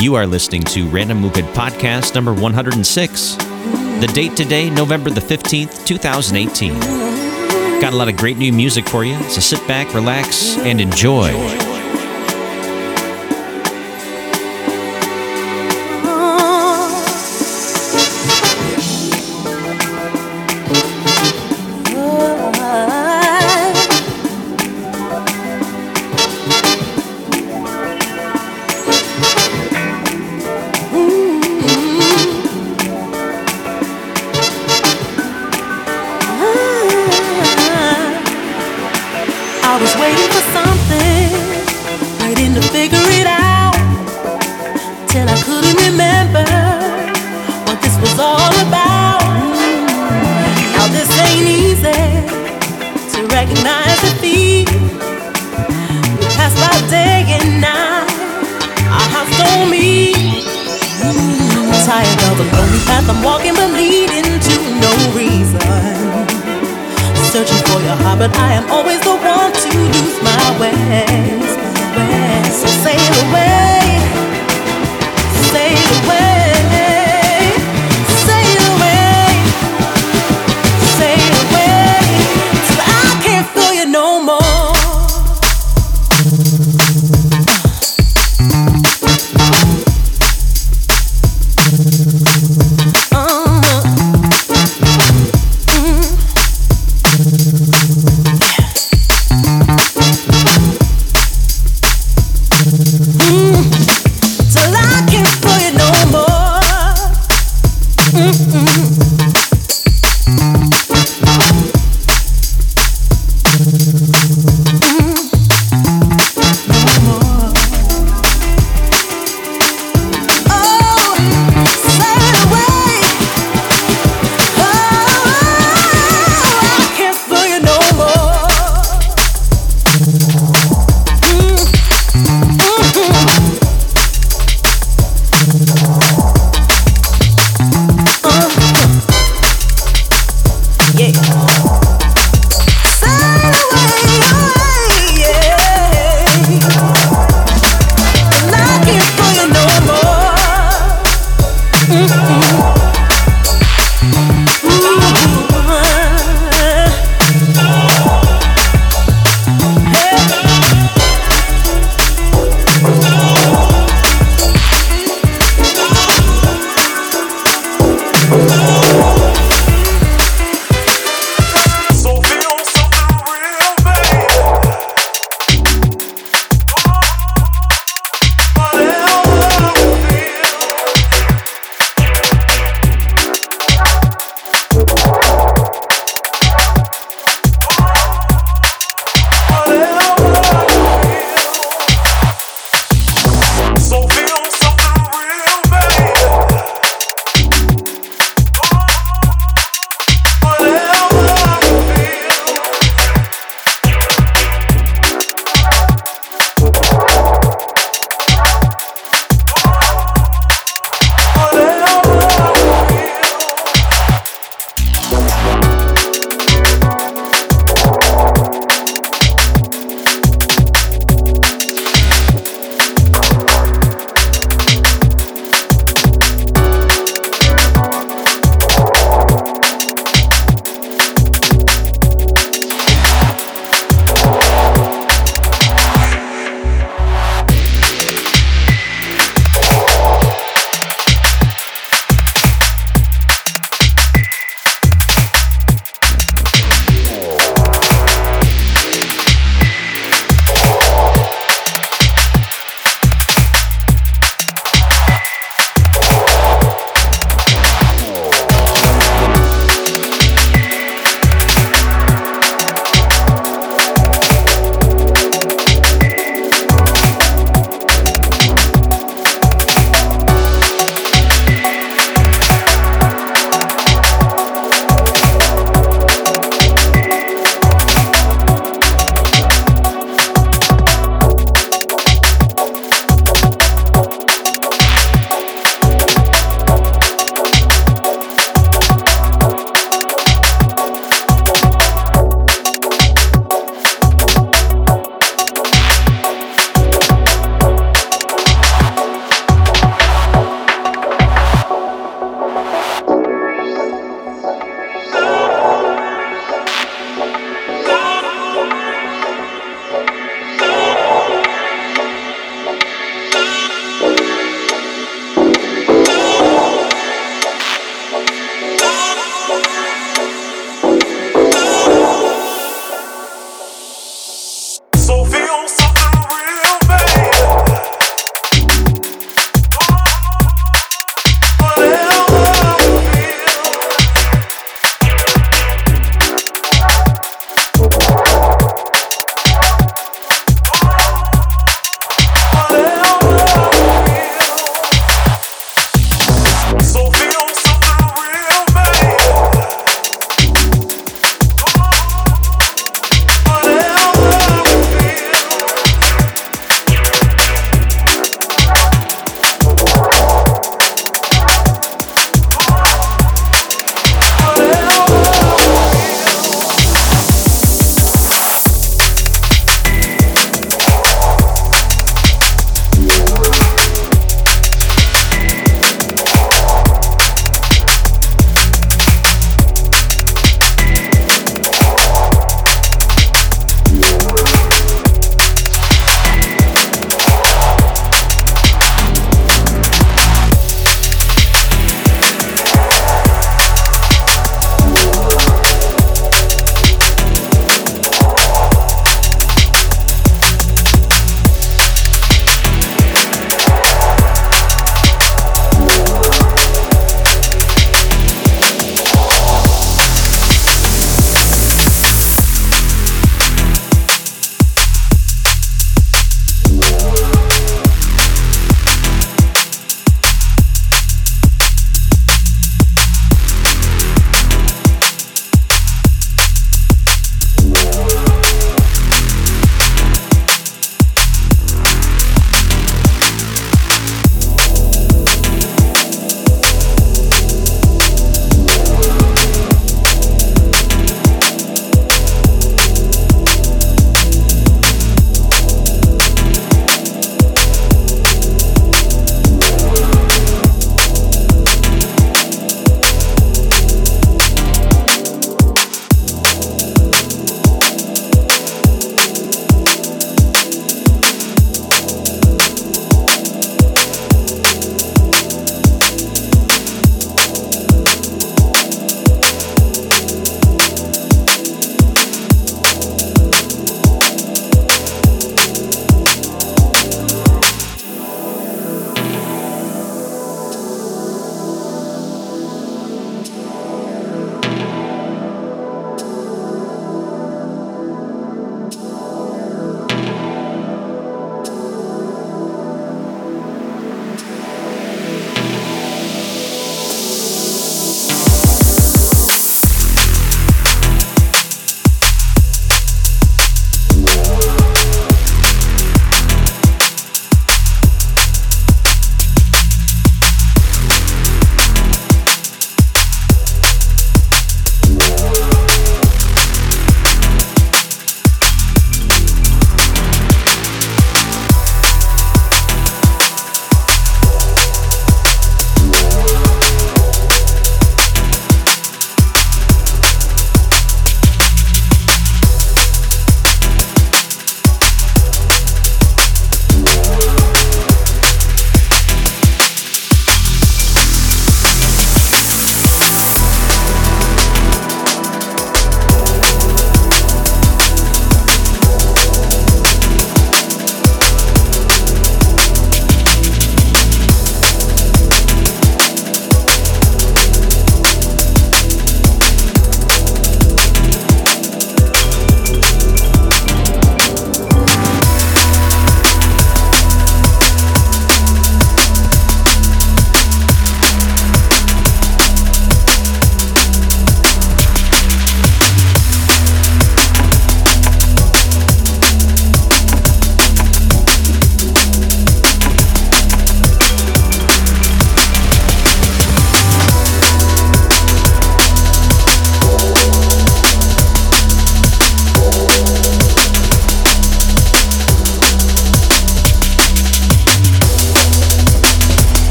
You are listening to Random Movement Podcast number 106. The date today, November the 15th, 2018. Got a lot of great new music for you, so sit back, relax, and enjoy.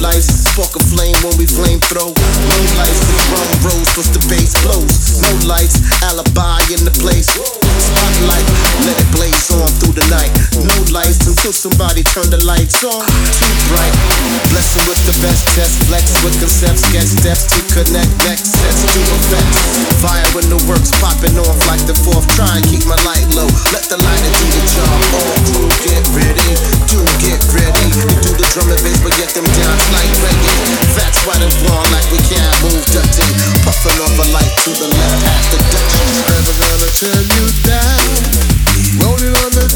lights, spark a flame when we flame throw. Low lights, the drum rolls, plus the bass blows. No lights, alibi in the place. Till somebody turn the lights on. Too bright. Blessing with the best test. Flex with concepts. Get steps to connect. Next sets to effects. Fire when the work's popping off like the fourth. Try and keep my light low. Let the lighter do the job. All crew get ready. Do get ready. We do the drum and bass, but get them down like reggae. That's why them blonde like we can't move dirty. Puffing off a light to the left. Half the Dutch. Never gonna turn you down. On the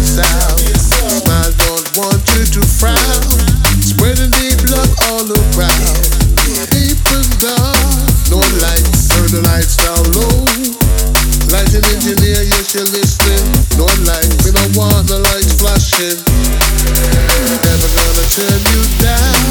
sound. Want you to frown. Deep love all around. Lights, turn the lights down low. Lighting engineer, you're we don't want the lights flashing. Never gonna turn you down.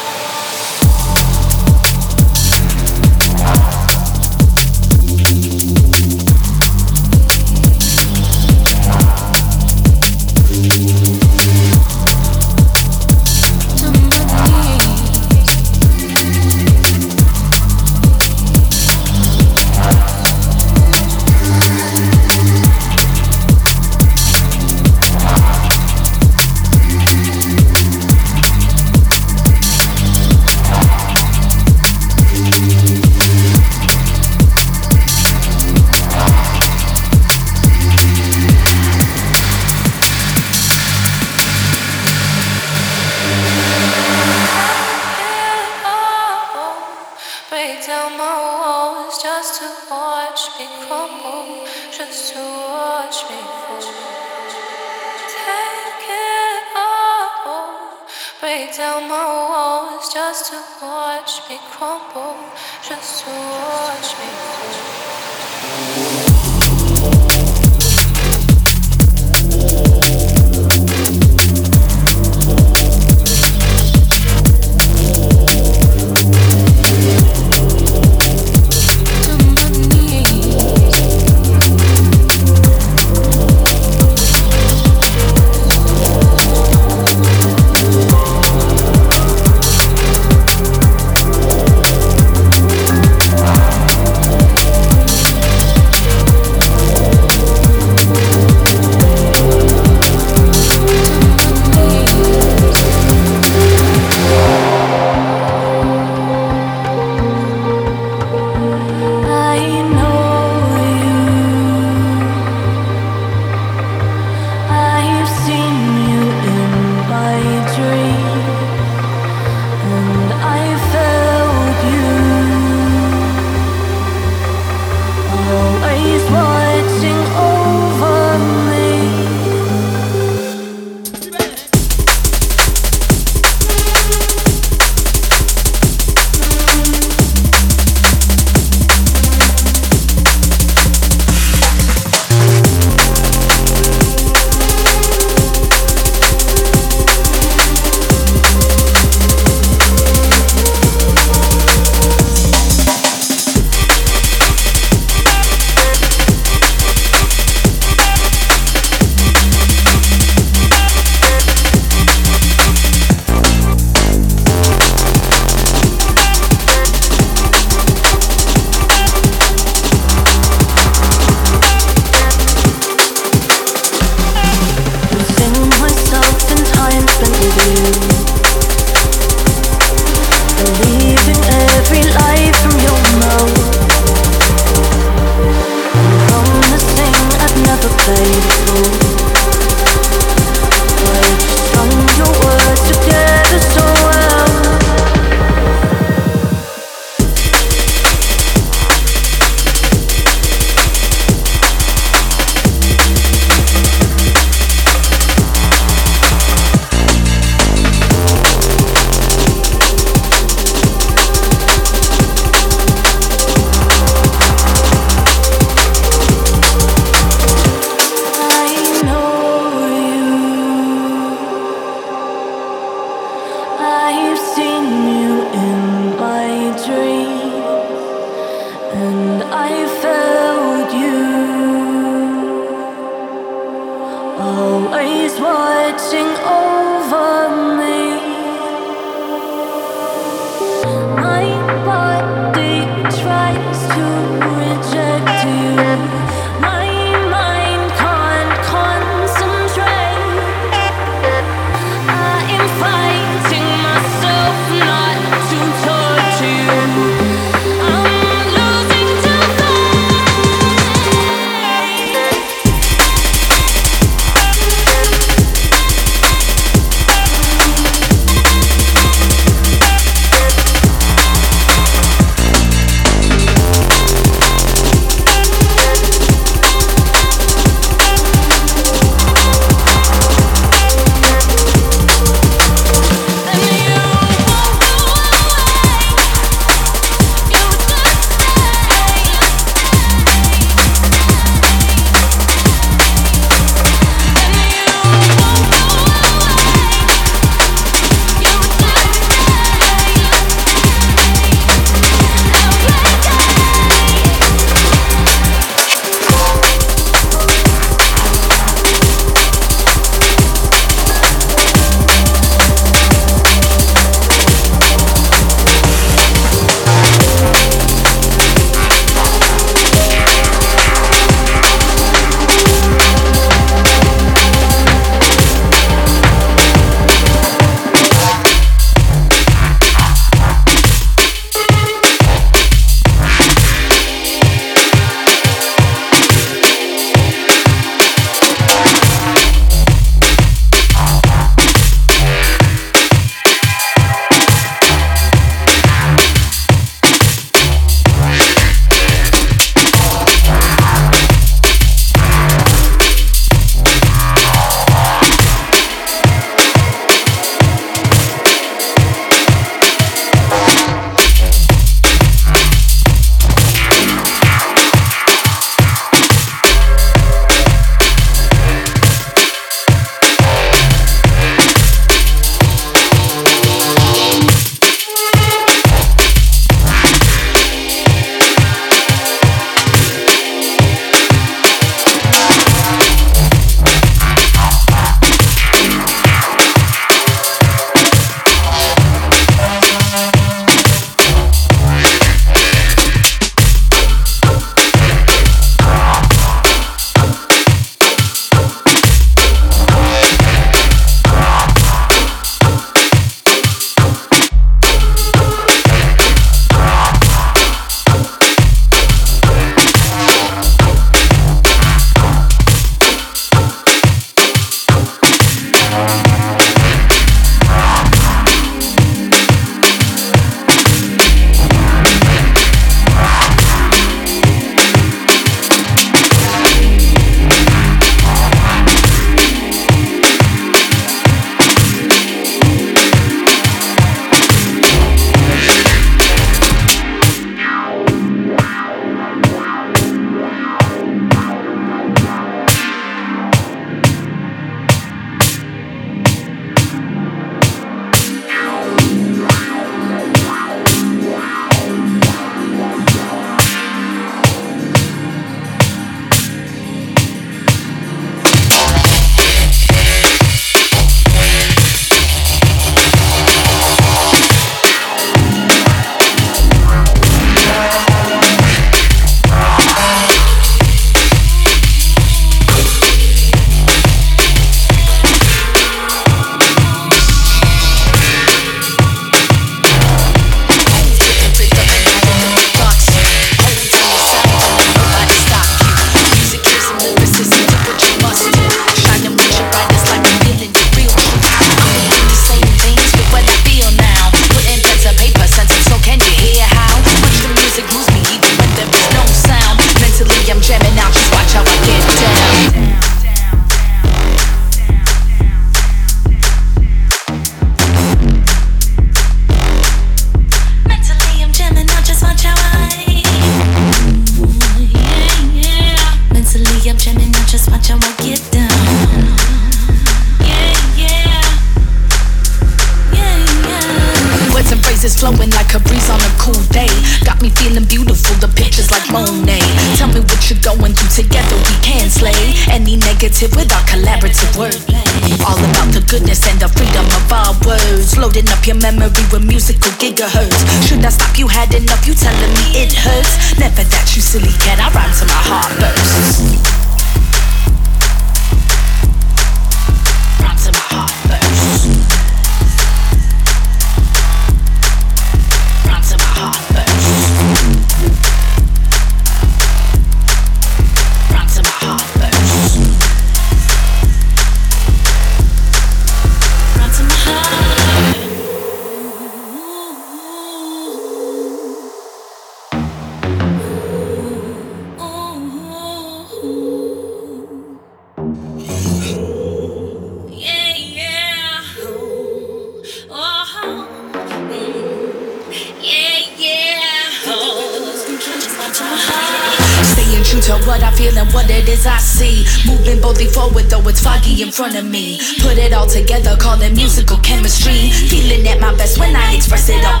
Put it all together, call it musical chemistry. Feeling at my best when I express it all.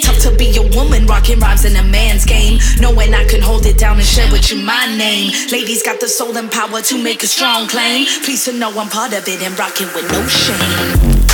Tough to be a woman, rocking rhymes in a man's game. Knowing I can hold it down and share with you my name. Ladies got the soul and power to make a strong claim. Please to know I'm part of it and rocking with no shame.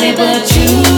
Nobody but you.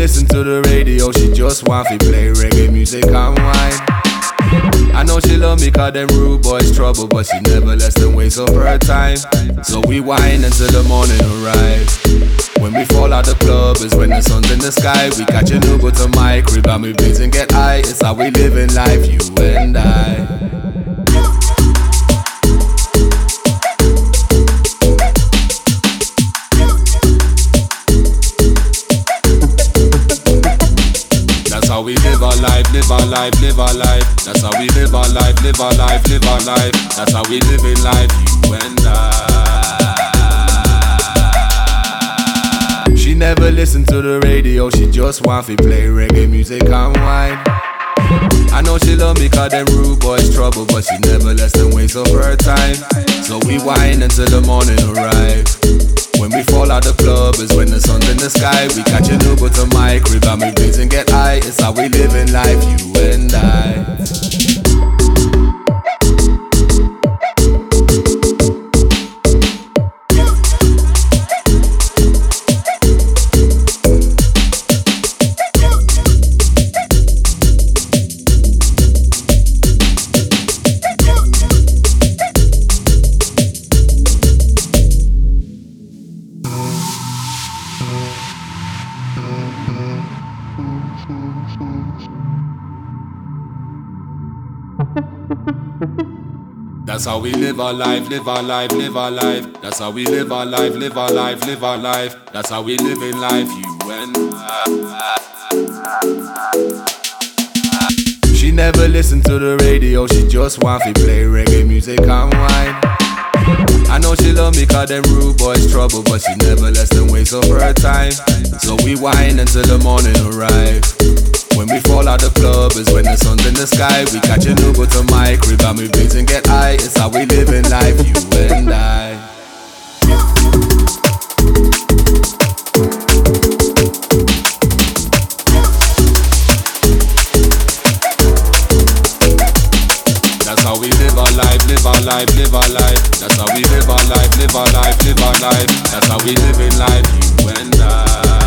listen to the radio, she just want to play reggae music and wine. I know she love me cause them rude boys trouble, but she never lets them waste up her time. So we whine until the morning arrive. When we fall out the club is when the sun's in the sky. We catch an Uber to my we got me blaze and get high. It's how we live in life, you and I. how we live our life, live our life, live our life. That's how we live our life, live our life, live our life. That's how we live in life, you and I. She never listened to the radio, she just want to play reggae music and wine. I know she love me cause them rude boys trouble But she never lets them waste of her time So we whine until the morning arrive when we fall out the club is when the sun's in the sky. We catch a new to Mike, mic, we and get high. It's how we live in life, you and I. That's how we live our life, live our life, live our life. That's how we live our life, live our life, live our life. That's how we live in life, you and I. She never listened to the radio, she just want to play reggae music and wine. I know she love me cause them rude boys trouble But she never lets them waste up her time So we whine until the morning arrives when we fall out the club is when the sun's in the sky. We catch an Uber to my crib and we blaze and get high. It's how we live in life, you and I. That's how we live our life, live our life, live our life. That's how we live our life, live our life, live our life. That's how we live in life, you and I.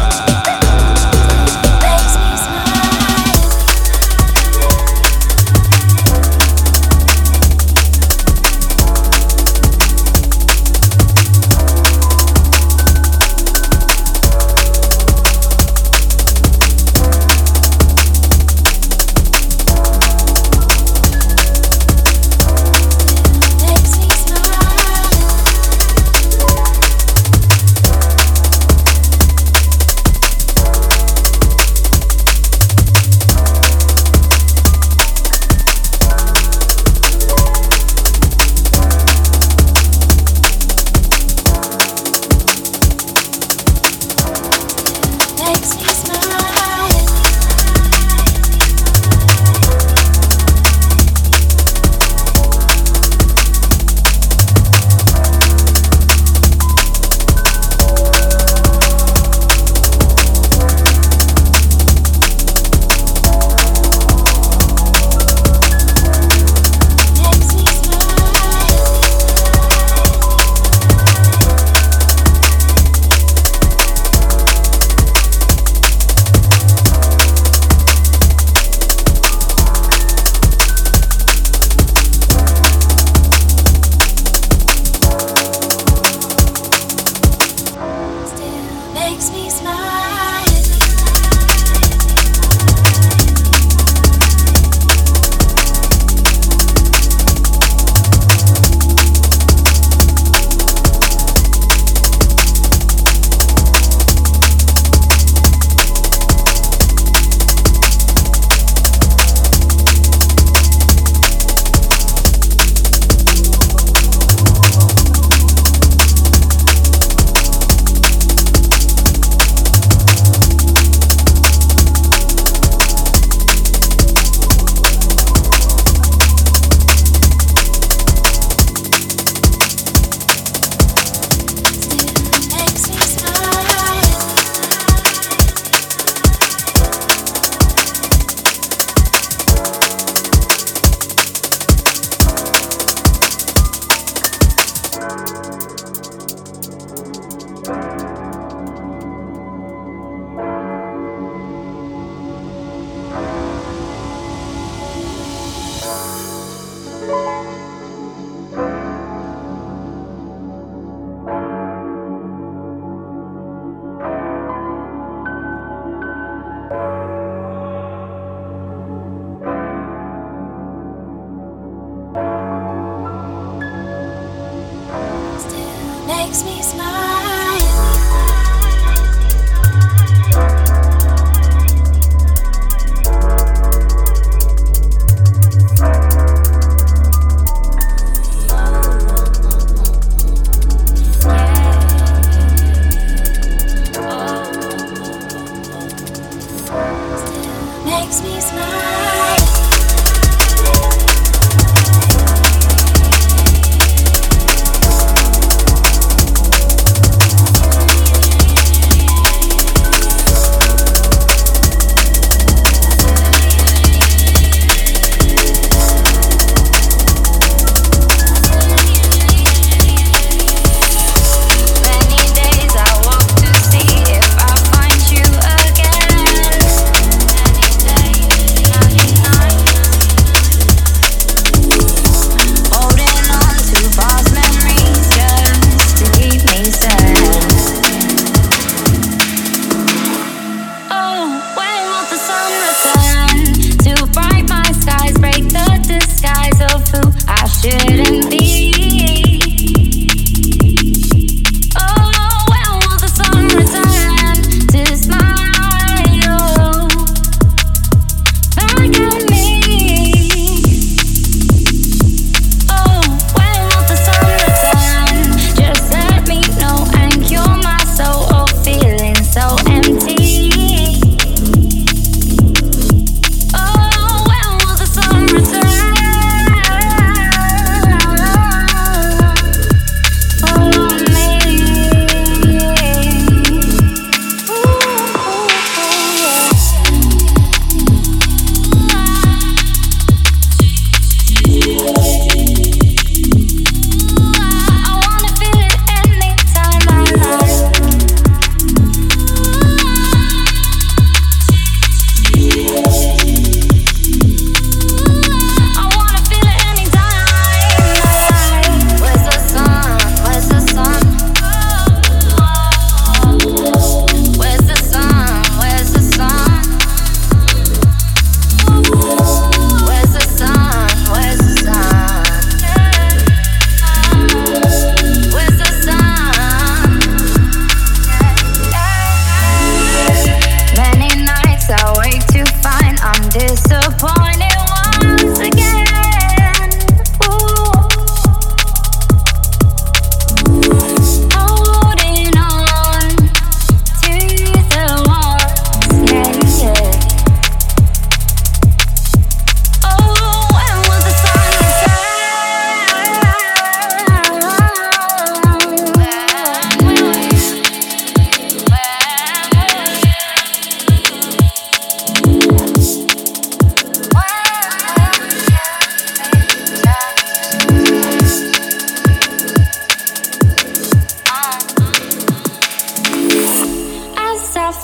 Still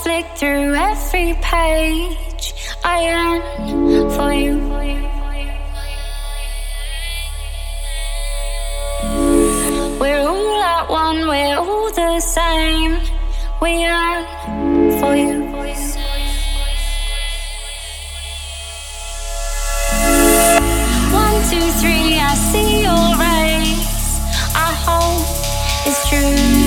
makes me smile. page. I am for you. We're all at one, we're all the same. We are for you. One, two, three, I see your rays. I hope it's true.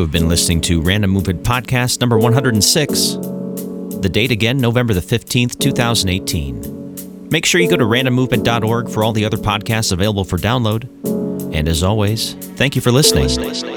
Have been listening to Random Movement Podcast number 106. The date again, November the 15th, 2018. Make sure you go to randommovement.org for all the other podcasts available for download. And as always, thank you for listening.